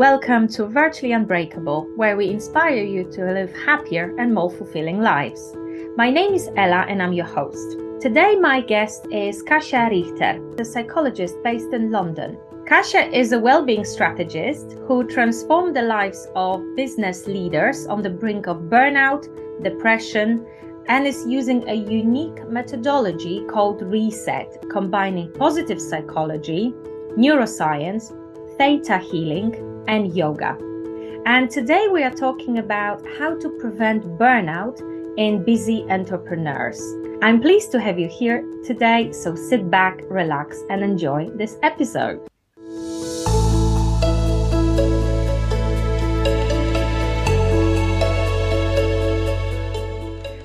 Welcome to Virtually Unbreakable, where we inspire you to live happier and more fulfilling lives. My name is Ela and I'm your host. Today, my guest is Kasia Richter, a psychologist based in London. Kasia is a well-being strategist who transformed the lives of business leaders on the brink of burnout, depression, and is using a unique methodology called Reset, combining positive psychology, neuroscience, theta healing, and yoga. And today we are talking about how to prevent burnout in busy entrepreneurs. I'm pleased to have you here today, so sit back, relax, and enjoy this episode.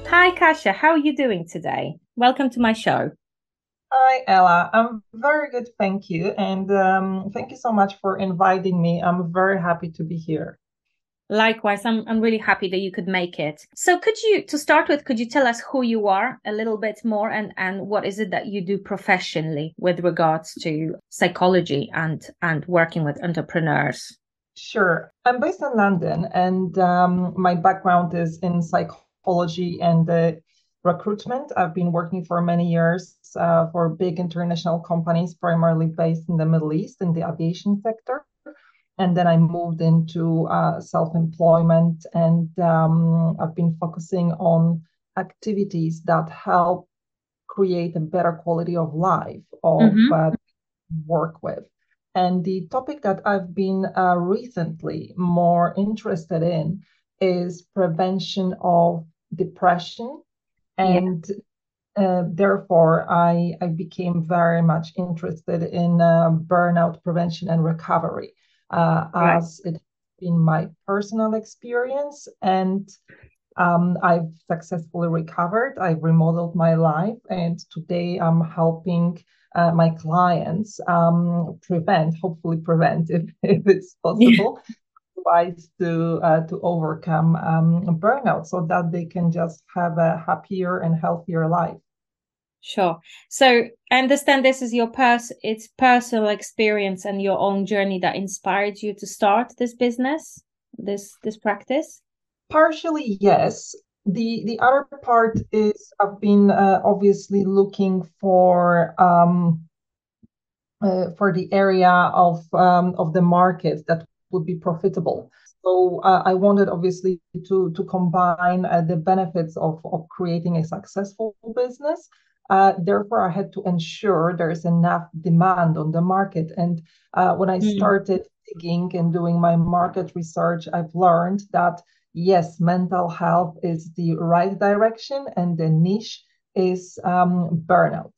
Hi, Kasia. How are you doing today? Welcome to my show. Hi, Ela. I'm very good, thank you. And um, thank you so much for inviting me. I'm very happy to be here. Likewise, I'm I'm really happy that you could make it. So could you to start with, could you tell us who you are a little bit more and and what is it that you do professionally with regards to psychology and and working with entrepreneurs? Sure. I'm based in London and um, my background is in psychology and uh, recruitment. I've been working for many years uh, for big international companies, primarily based in the Middle East in the aviation sector. And then I moved into uh, self employment, and um, I've been focusing on activities that help create a better quality of life of mm-hmm. uh, work with. And the topic that I've been uh, recently more interested in is prevention of depression and yeah. Uh, therefore I, I became very much interested in uh, burnout prevention and recovery uh, right. as it been my personal experience and um, I've successfully recovered. I've remodeled my life, and today I'm helping uh, my clients um, prevent, hopefully prevent, if, if it's possible, ways to uh, to overcome um, burnout so that they can just have a happier and healthier life sure so i understand this is your pers it's personal experience and your own journey that inspired you to start this business this this practice partially yes the the other part is i've been uh, obviously looking for um uh, for the area of um, of the market that would be profitable. So uh, I wanted obviously to to combine uh, the benefits of of creating a successful business. Uh, therefore, I had to ensure there is enough demand on the market. And uh, when I mm. started digging and doing my market research, I've learned that yes, mental health is the right direction, and the niche is um, burnout.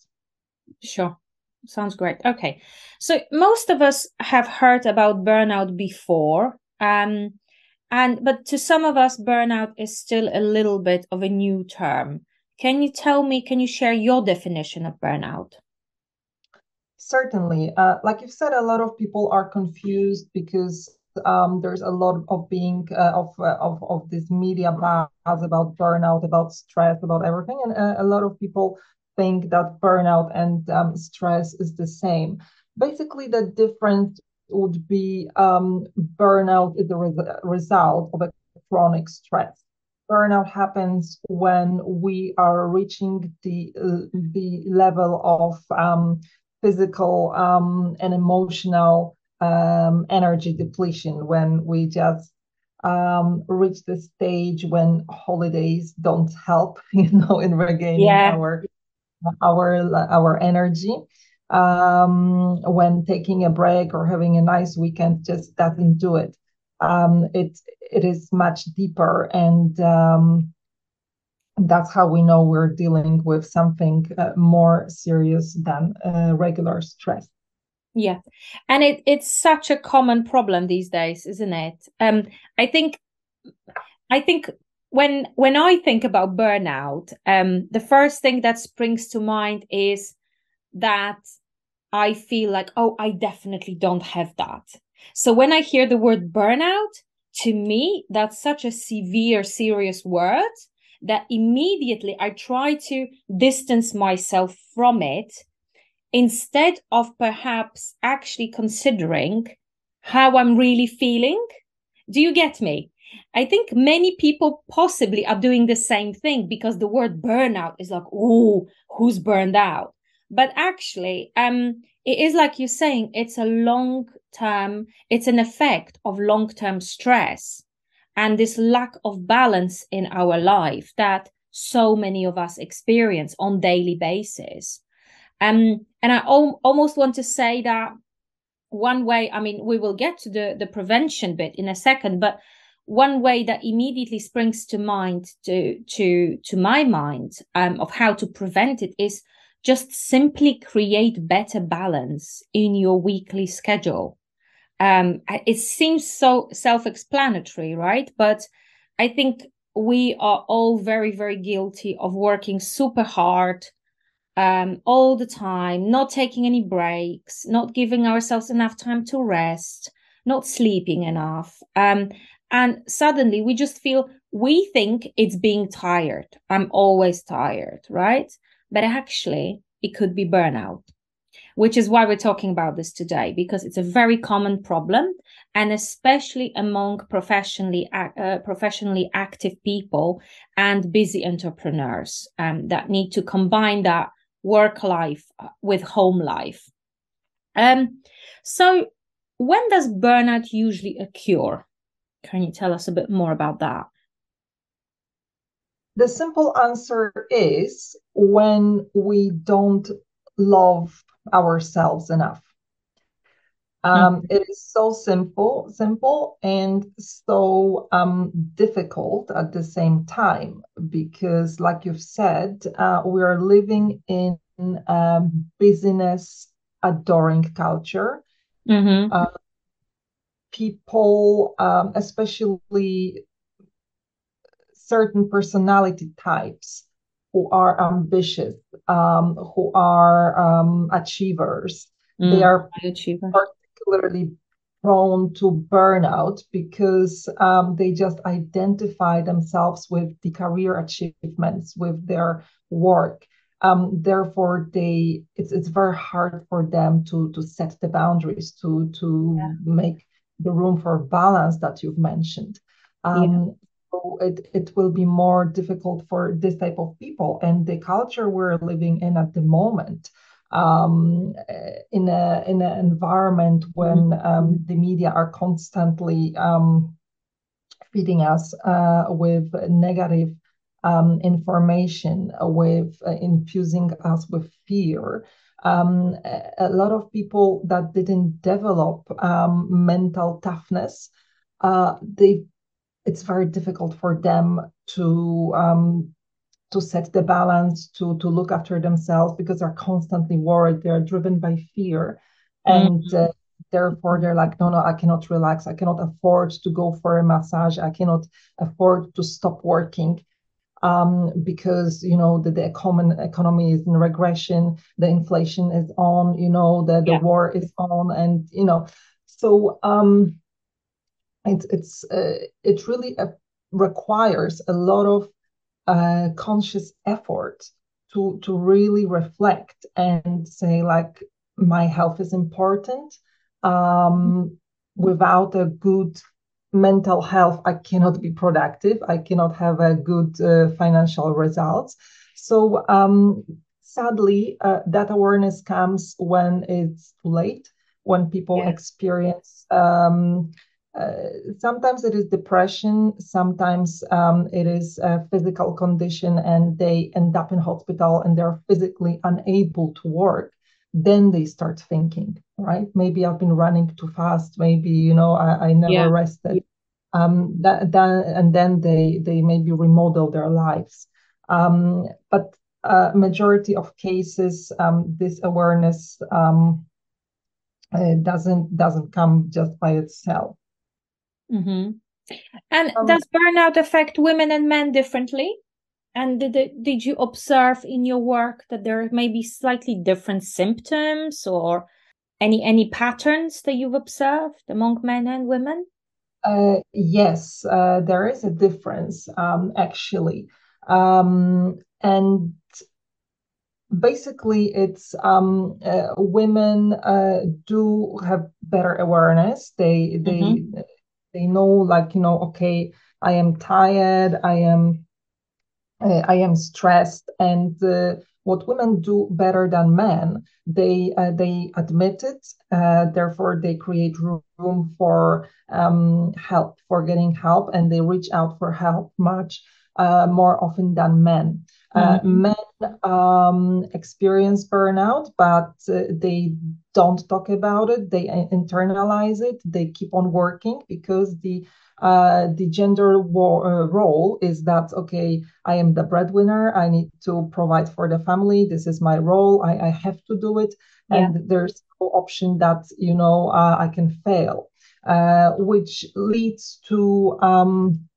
Sure. Sounds great. Okay. So most of us have heard about burnout before. Um, and but to some of us, burnout is still a little bit of a new term. Can you tell me, can you share your definition of burnout? Certainly. Uh, like you've said, a lot of people are confused because um, there's a lot of being uh, of, uh, of of this media buzz about burnout, about stress, about everything, and uh, a lot of people think that burnout and um, stress is the same. Basically, the difference would be um, burnout is the res- result of a chronic stress. Burnout happens when we are reaching the uh, the level of um, physical um, and emotional um, energy depletion when we just um, reach the stage when holidays don't help, you know, in regaining yeah. our our our energy um, when taking a break or having a nice weekend just doesn't do it. Um, it it is much deeper, and um, that's how we know we're dealing with something uh, more serious than uh, regular stress. Yeah, and it it's such a common problem these days, isn't it? Um, I think, I think when when I think about burnout, um, the first thing that springs to mind is that I feel like, oh, I definitely don't have that. So when I hear the word burnout, to me, that's such a severe, serious word that immediately I try to distance myself from it instead of perhaps actually considering how I'm really feeling. Do you get me? I think many people possibly are doing the same thing because the word burnout is like, oh, who's burned out? But actually, um, it is like you're saying, it's a long term, it's an effect of long term stress and this lack of balance in our life that so many of us experience on daily basis. Um, and I al- almost want to say that one way, I mean, we will get to the, the prevention bit in a second, but one way that immediately springs to mind to to to my mind um, of how to prevent it is just simply create better balance in your weekly schedule um, it seems so self-explanatory right but i think we are all very very guilty of working super hard um, all the time not taking any breaks not giving ourselves enough time to rest not sleeping enough um, and suddenly we just feel we think it's being tired. I'm always tired, right? But actually, it could be burnout, which is why we're talking about this today, because it's a very common problem. And especially among professionally uh, professionally active people and busy entrepreneurs um, that need to combine that work life uh, with home life. Um, so, when does burnout usually occur? Can you tell us a bit more about that? The simple answer is when we don't love ourselves enough. Um, mm-hmm. it is so simple, simple, and so um, difficult at the same time because, like you've said, uh, we are living in um, business adoring culture. Mm-hmm. Uh, people, um, especially certain personality types who are ambitious, um, who are um, achievers. Mm, they are achiever. particularly prone to burnout because um, they just identify themselves with the career achievements, with their work. Um, therefore, they it's it's very hard for them to to set the boundaries to to yeah. make the room for balance that you've mentioned. Um, yeah. So it, it will be more difficult for this type of people and the culture we're living in at the moment um, in a in an environment when um, the media are constantly um, feeding us uh, with negative um, information, with uh, infusing us with fear. Um, a lot of people that didn't develop um, mental toughness, uh, they it's very difficult for them to um, to set the balance, to to look after themselves because they're constantly worried. They're driven by fear, and mm-hmm. uh, therefore they're like, no, no, I cannot relax. I cannot afford to go for a massage. I cannot afford to stop working um, because you know the, the common economy is in regression, the inflation is on, you know the the yeah. war is on, and you know so um, it's it's uh, it really uh, requires a lot of uh, conscious effort to to really reflect and say like my health is important um, without a good mental health, I cannot be productive. I cannot have a good uh, financial results. So um, sadly, uh, that awareness comes when it's too late, when people yeah. experience. Um, uh, sometimes it is depression, sometimes um, it is a physical condition, and they end up in hospital and they're physically unable to work then they start thinking right? Maybe i've been running too fast. Maybe you know i, I never yeah. rested. Um, that, that, and then they they maybe remodel their lives. Um, but uh, majority of cases um, this awareness um, uh, doesn't doesn't come just by itself mm-hmm. and um, does burnout affect women and men differently and did, did you observe in your work that there may be slightly different symptoms or any any patterns that you've observed among men and women? Uh, yes, uh, there is a difference um, actually, um, and basically it's um, uh, women uh, do have better awareness they they mm-hmm. They know like you know okay i am tired i am uh, i am stressed and uh, what women do better than men they uh, they admit it uh, therefore they create room for um, help for getting help and they reach out for help much more often than men uh, mm-hmm. men um, experience burnout, but uh, they don't talk about it. They internalize it. They keep on working because the uh, the gender war, uh, role is that okay, I am the breadwinner. I need to provide for the family. This is my role. I, I have to do it, yeah. and there's no option that you know uh, I can fail, uh, which leads to um,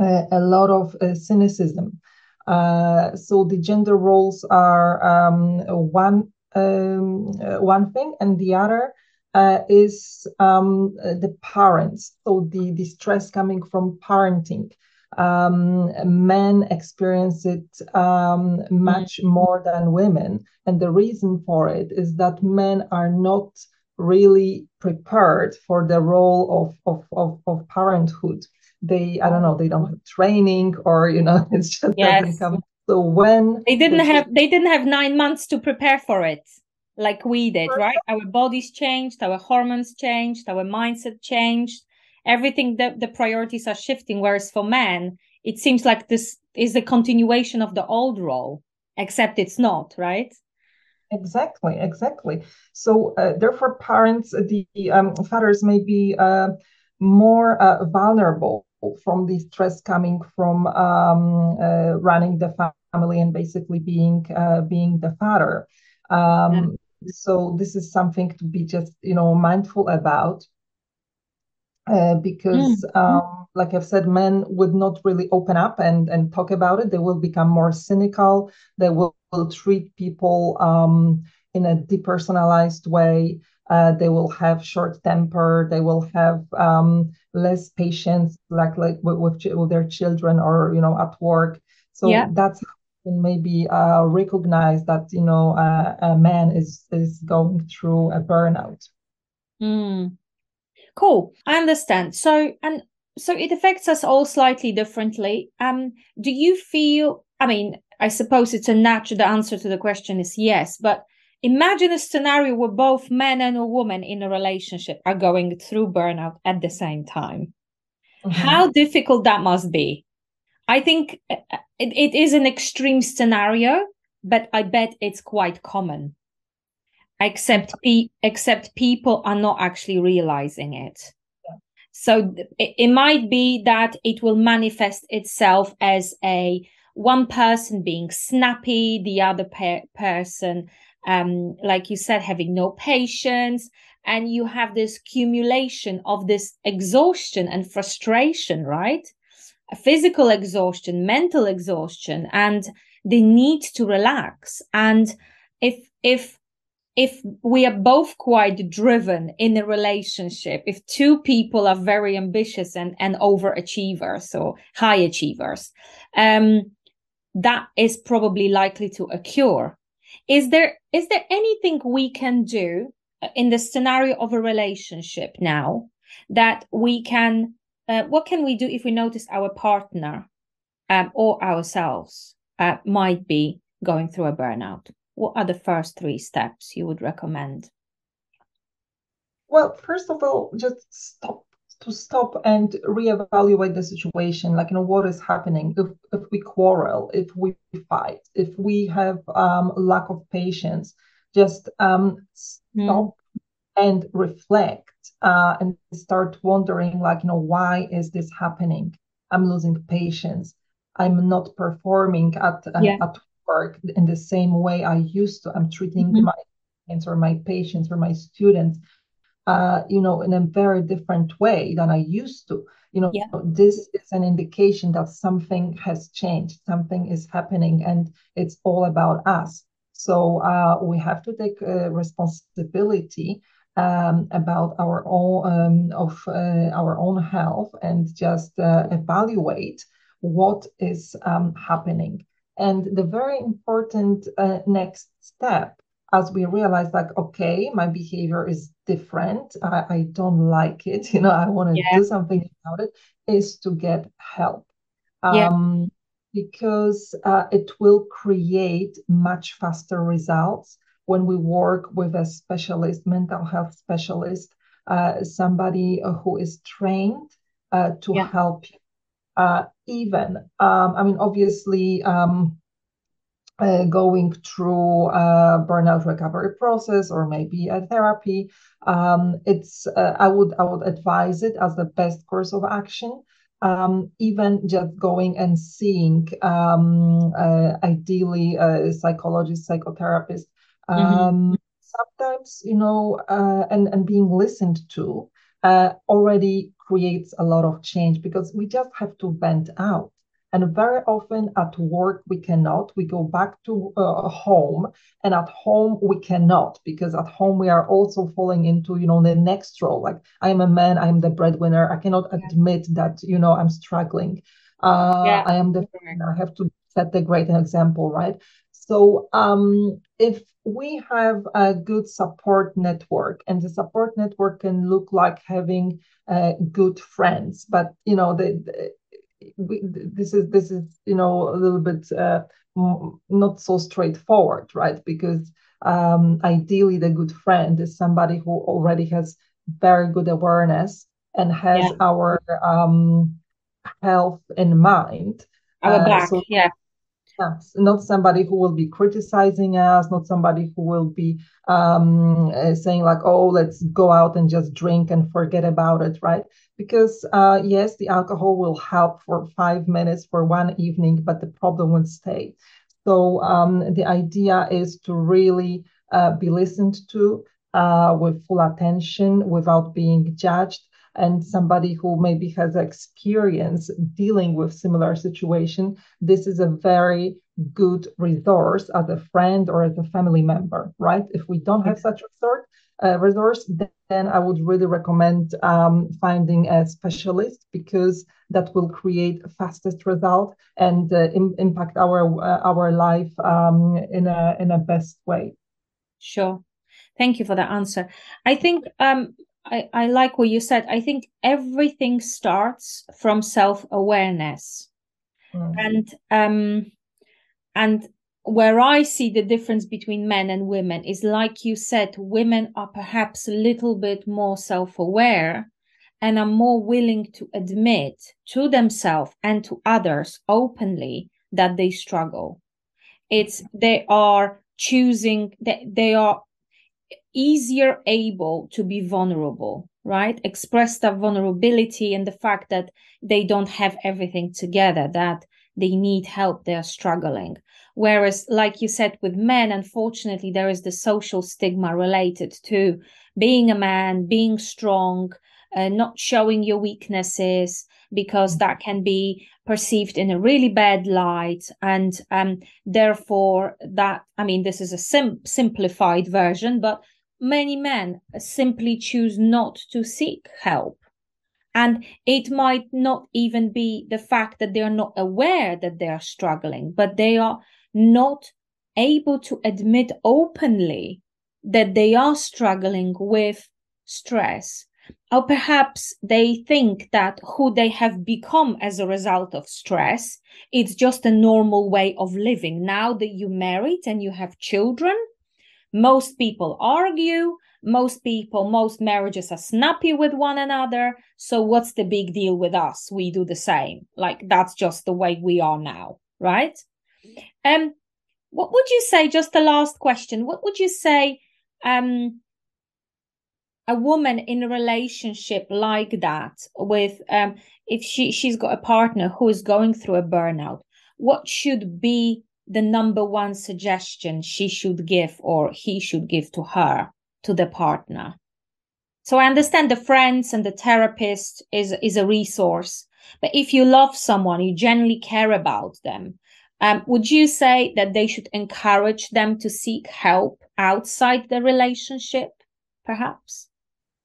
a, a, lot of cynicism. Uh, so the gender roles are um, one um, uh, one thing, and the other uh, is um, the parents. So the the stress coming from parenting. Um, men experience it um, much mm-hmm. more than women, and the reason for it is that men are not really prepared for the role of of, of, of parenthood they i don't know they don't have training or you know it's just yes. doesn't come. So when they didn't have they didn't have nine months to prepare for it like we did right. our bodies changed our hormones changed our mindset changed. Everything that the priorities are shifting whereas for men it seems like this is a continuation of the old role except it's not right? Exactly exactly. So uh, therefore parents the um, fathers may be uh, more uh, vulnerable from the stress coming from um, uh, running the family and basically being uh, being the father. Um, yeah. So this is something to be just you know mindful about. Uh, because mm. um, like i've said men would not really open up and, and talk about it they will become more cynical they will, will treat people um, in a depersonalized way uh, they will have short temper. They will have um, less patience like like with, with, with, their children or you know at work. So yeah. that's maybe uh, recognize that you know uh, a man is is going through a burnout. Mm. cool. I understand. So and so it affects us all slightly differently. Um do you feel i mean i suppose it's a natural the answer to the question is yes but Imagine a scenario where both men and a woman in a relationship are going through burnout at the same time. Mm-hmm. How difficult that must be. I think uh, it, it is an extreme scenario, but I bet it's quite common. Except, pe- except people are not actually realizing it. So it, it might be that it will manifest itself as a one person being snappy, the other pe- person um, like you said, having no patience, and you have this accumulation of this exhaustion and frustration, right? Physical exhaustion, mental exhaustion, and the need to relax. And if, if, if we are both quite driven in a relationship, if two people are very ambitious and, and overachievers or high achievers, um, that is probably likely to occur is there is there anything we can do uh, in the scenario of a relationship now that we can uh, what can we do if we notice our partner um, or ourselves uh, might be going through a burnout? What are the first three steps you would recommend? Well first of all just stop to stop and reevaluate the situation like you know what is happening if if we quarrel if we fight if we have um, lack of patience just um, stop mm. and reflect uh, and start wondering like you know why is this happening i'm losing patience i'm not performing at uh, yeah. at work in the same way i used to i'm treating mm-hmm. my clients or my patients or my students uh, you know, in a very different way than I used to. You know, yeah. this is an indication that something has changed, something is happening, and it's all about us. So uh, we have to take uh, responsibility um, about our own um, of uh, our own health and just uh, evaluate what is um, happening. And the very important uh, next step, as we realize, like, okay, my behavior is different. I, I don't like it. You know, I want to yeah. do something about it. Is to get help. Yeah. Um, because uh, it will create much faster results when we work with a specialist, mental health specialist, uh, somebody who is trained uh, to yeah. help you. Uh, even, um, I mean, obviously, um, uh, going through a burnout recovery process or maybe a therapy, um, it's uh, I would I would advise it as the best course of action um, even just going and seeing um, uh, ideally a psychologist, psychotherapist. Mm-hmm. Um, sometimes, you know, uh, and, and being listened to uh, already creates a lot of change because we just have to vent out. And very often at work, we cannot. We go back to uh, home, and at home, we cannot because at home, we are also falling into, you know, the next role. Like, I'm a man, I'm the breadwinner. I cannot yeah. admit that, you know, I'm struggling. Uh, yeah. I am the, I have to set the great example, right? So, um, if we have a good support network, and the support network can look like having uh, good friends, but you know, the, the we, this is this is you know a little bit uh, not so straightforward, right? Because um, ideally, the good friend is somebody who already has very good awareness and has yeah. our um, health in mind. Our uh, back, so, yeah not somebody who will be criticizing us, not somebody who will be um, uh, saying like, "Oh, let's go out and just drink and forget about it," right? Because uh, yes, the alcohol will help for five minutes for one evening, but the problem will stay. So um, the idea is to really uh, be listened to uh, with full attention without being judged and somebody who maybe has experience dealing with similar situation, this is a very good resource as a friend or as a family member, right? If we don't have such resource, uh, resource, then I would really recommend um, finding a specialist because that will create fastest result and uh, Im- impact our uh, our life um, in a in a best way. Sure, thank you for that answer. I think um, I, I like what you said. I think everything starts from self awareness, mm. and um, and where I see the difference between men and women is like you said, women are perhaps a little bit more self aware and are more willing to admit to themselves and to others openly that they struggle. It's they are choosing that they are easier able to be vulnerable, right? Express that vulnerability and the fact that they don't have everything together, that they need help, they're struggling. Whereas, like you said, with men, unfortunately, there is the social stigma related to being a man, being strong, uh, not showing your weaknesses, because that can be perceived in a really bad light and um, therefore that i mean this is a sim- simplified version but many men simply choose not to seek help. And it might not even be the fact that they are not aware that they are struggling, but they are not able to admit openly that they are struggling with stress. Or perhaps they think that who they have become as a result of stress, it's just a normal way of living. Now that you married and you have children, most people argue. Most people, most marriages are snappy with one another. So what's the big deal with us? We do the same. Like that's just the way we are now, right? Um, what would you say? Just the last question. What would you say? Um, a woman in a relationship like that with um if she she's got a partner who is going through a burnout what should be the number one suggestion she should give or he should give to her, to the partner. So I understand the friends and the therapist is, is a resource. But if you love someone, you genuinely care about them, um, would you say that they should encourage them to seek help outside the relationship, perhaps?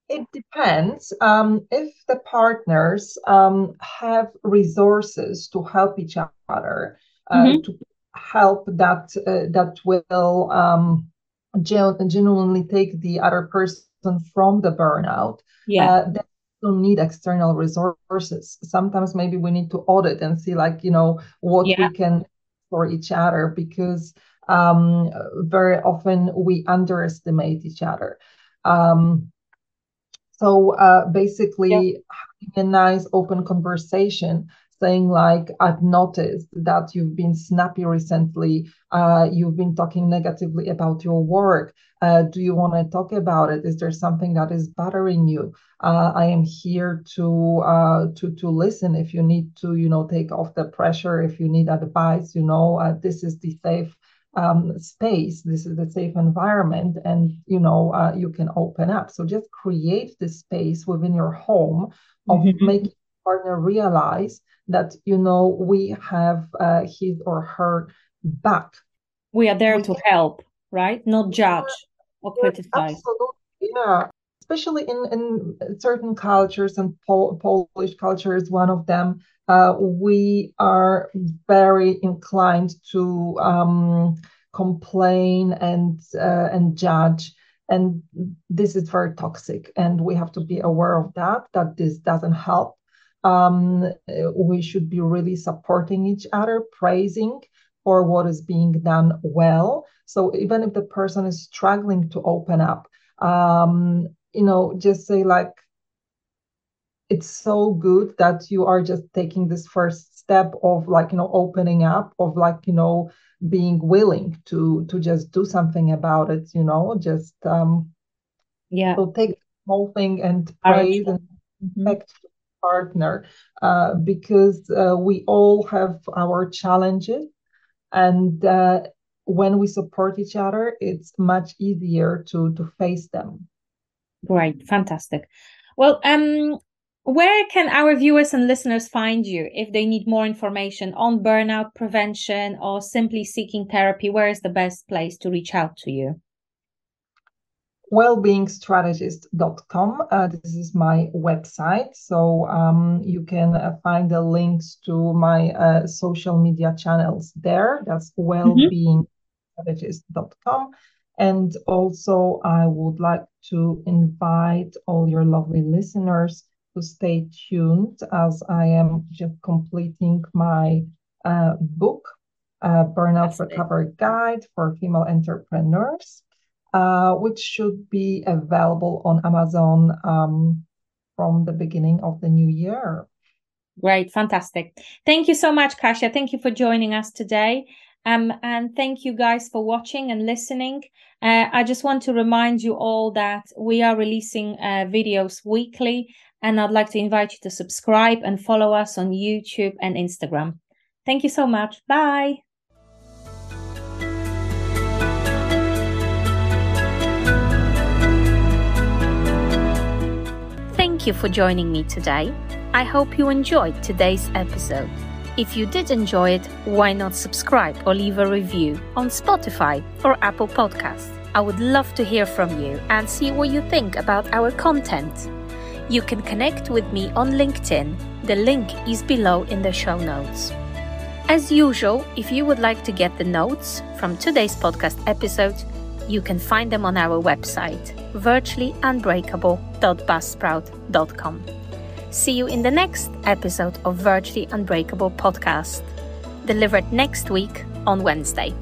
It depends. Um, if the partners um, have resources to help each other, uh, mm-hmm. to help that uh, that will um, genuinely take the other person from the burnout. Yeah. Uh, they don't need external resources. Sometimes maybe we need to audit and see, like, you know, what yeah. we can for each other because um, very often we underestimate each other. Um, so uh, basically, yeah. having a nice open conversation saying like i've noticed that you've been snappy recently. Uh, you've been talking negatively about your work. Uh, do you want to talk about it? Is there something that is bothering you? Uh, i am here to uh, to to listen. If you need to you know take off the pressure if you need advice you know uh, this is the safe um, space this is the safe environment and you know uh, you can open up. So just create this space within your home of mm-hmm. making partner realize that you know we have uh, his or her back. We are there we to help right? Not judge or criticize. absolutely yeah. Especially in in certain cultures and Pol- polish culture is one of them we are very inclined to um, complain and uh, and judge and this is very toxic and we have to be aware of that that this doesn't help um, we should be really supporting each other, praising for what is being done well. So even if the person is struggling to open up, um, you know, just say like, it's so good that you are just taking this first step of like you know opening up of like you know being willing to to just do something about it you know just um yeah. so take the whole thing and praise and mm-hmm. partner uh, because uh, we all have our challenges and uh, when we support each other it's much easier to to face them. Great, fantastic. Well um where can our viewers and listeners find you if they need more information on burnout prevention or simply seeking therapy where is the best place to reach out to you wellbeingstrategist.com. Uh, this is my website. So um, you can uh, find the links to my uh, social media channels there. That's wellbeingstrategist.com. And also, I would like to invite all your lovely listeners to stay tuned as I am just completing my uh, book, uh, Burnout Recovery Guide for Female Entrepreneurs uh, which should be available on Amazon um, from the beginning of the new year. Great, fantastic. Thank you so much, Kasia. Thank you for joining us today. Um, and thank you guys for watching and listening. Uh, I just want to remind you all that we are releasing uh, videos weekly, and I'd like to invite you to subscribe and follow us on YouTube and Instagram. Thank you so much. Bye. Thank you for joining me today. I hope you enjoyed today's episode. If you did enjoy it, why not subscribe or leave a review on Spotify or Apple Podcasts? I would love to hear from you and see what you think about our content. You can connect with me on LinkedIn. The link is below in the show notes. As usual, if you would like to get the notes from today's podcast episode, you can find them on our website, virtuallyunbreakable.buzzsprout.com. See you in the next episode of Virtually Unbreakable podcast, delivered next week on Wednesday.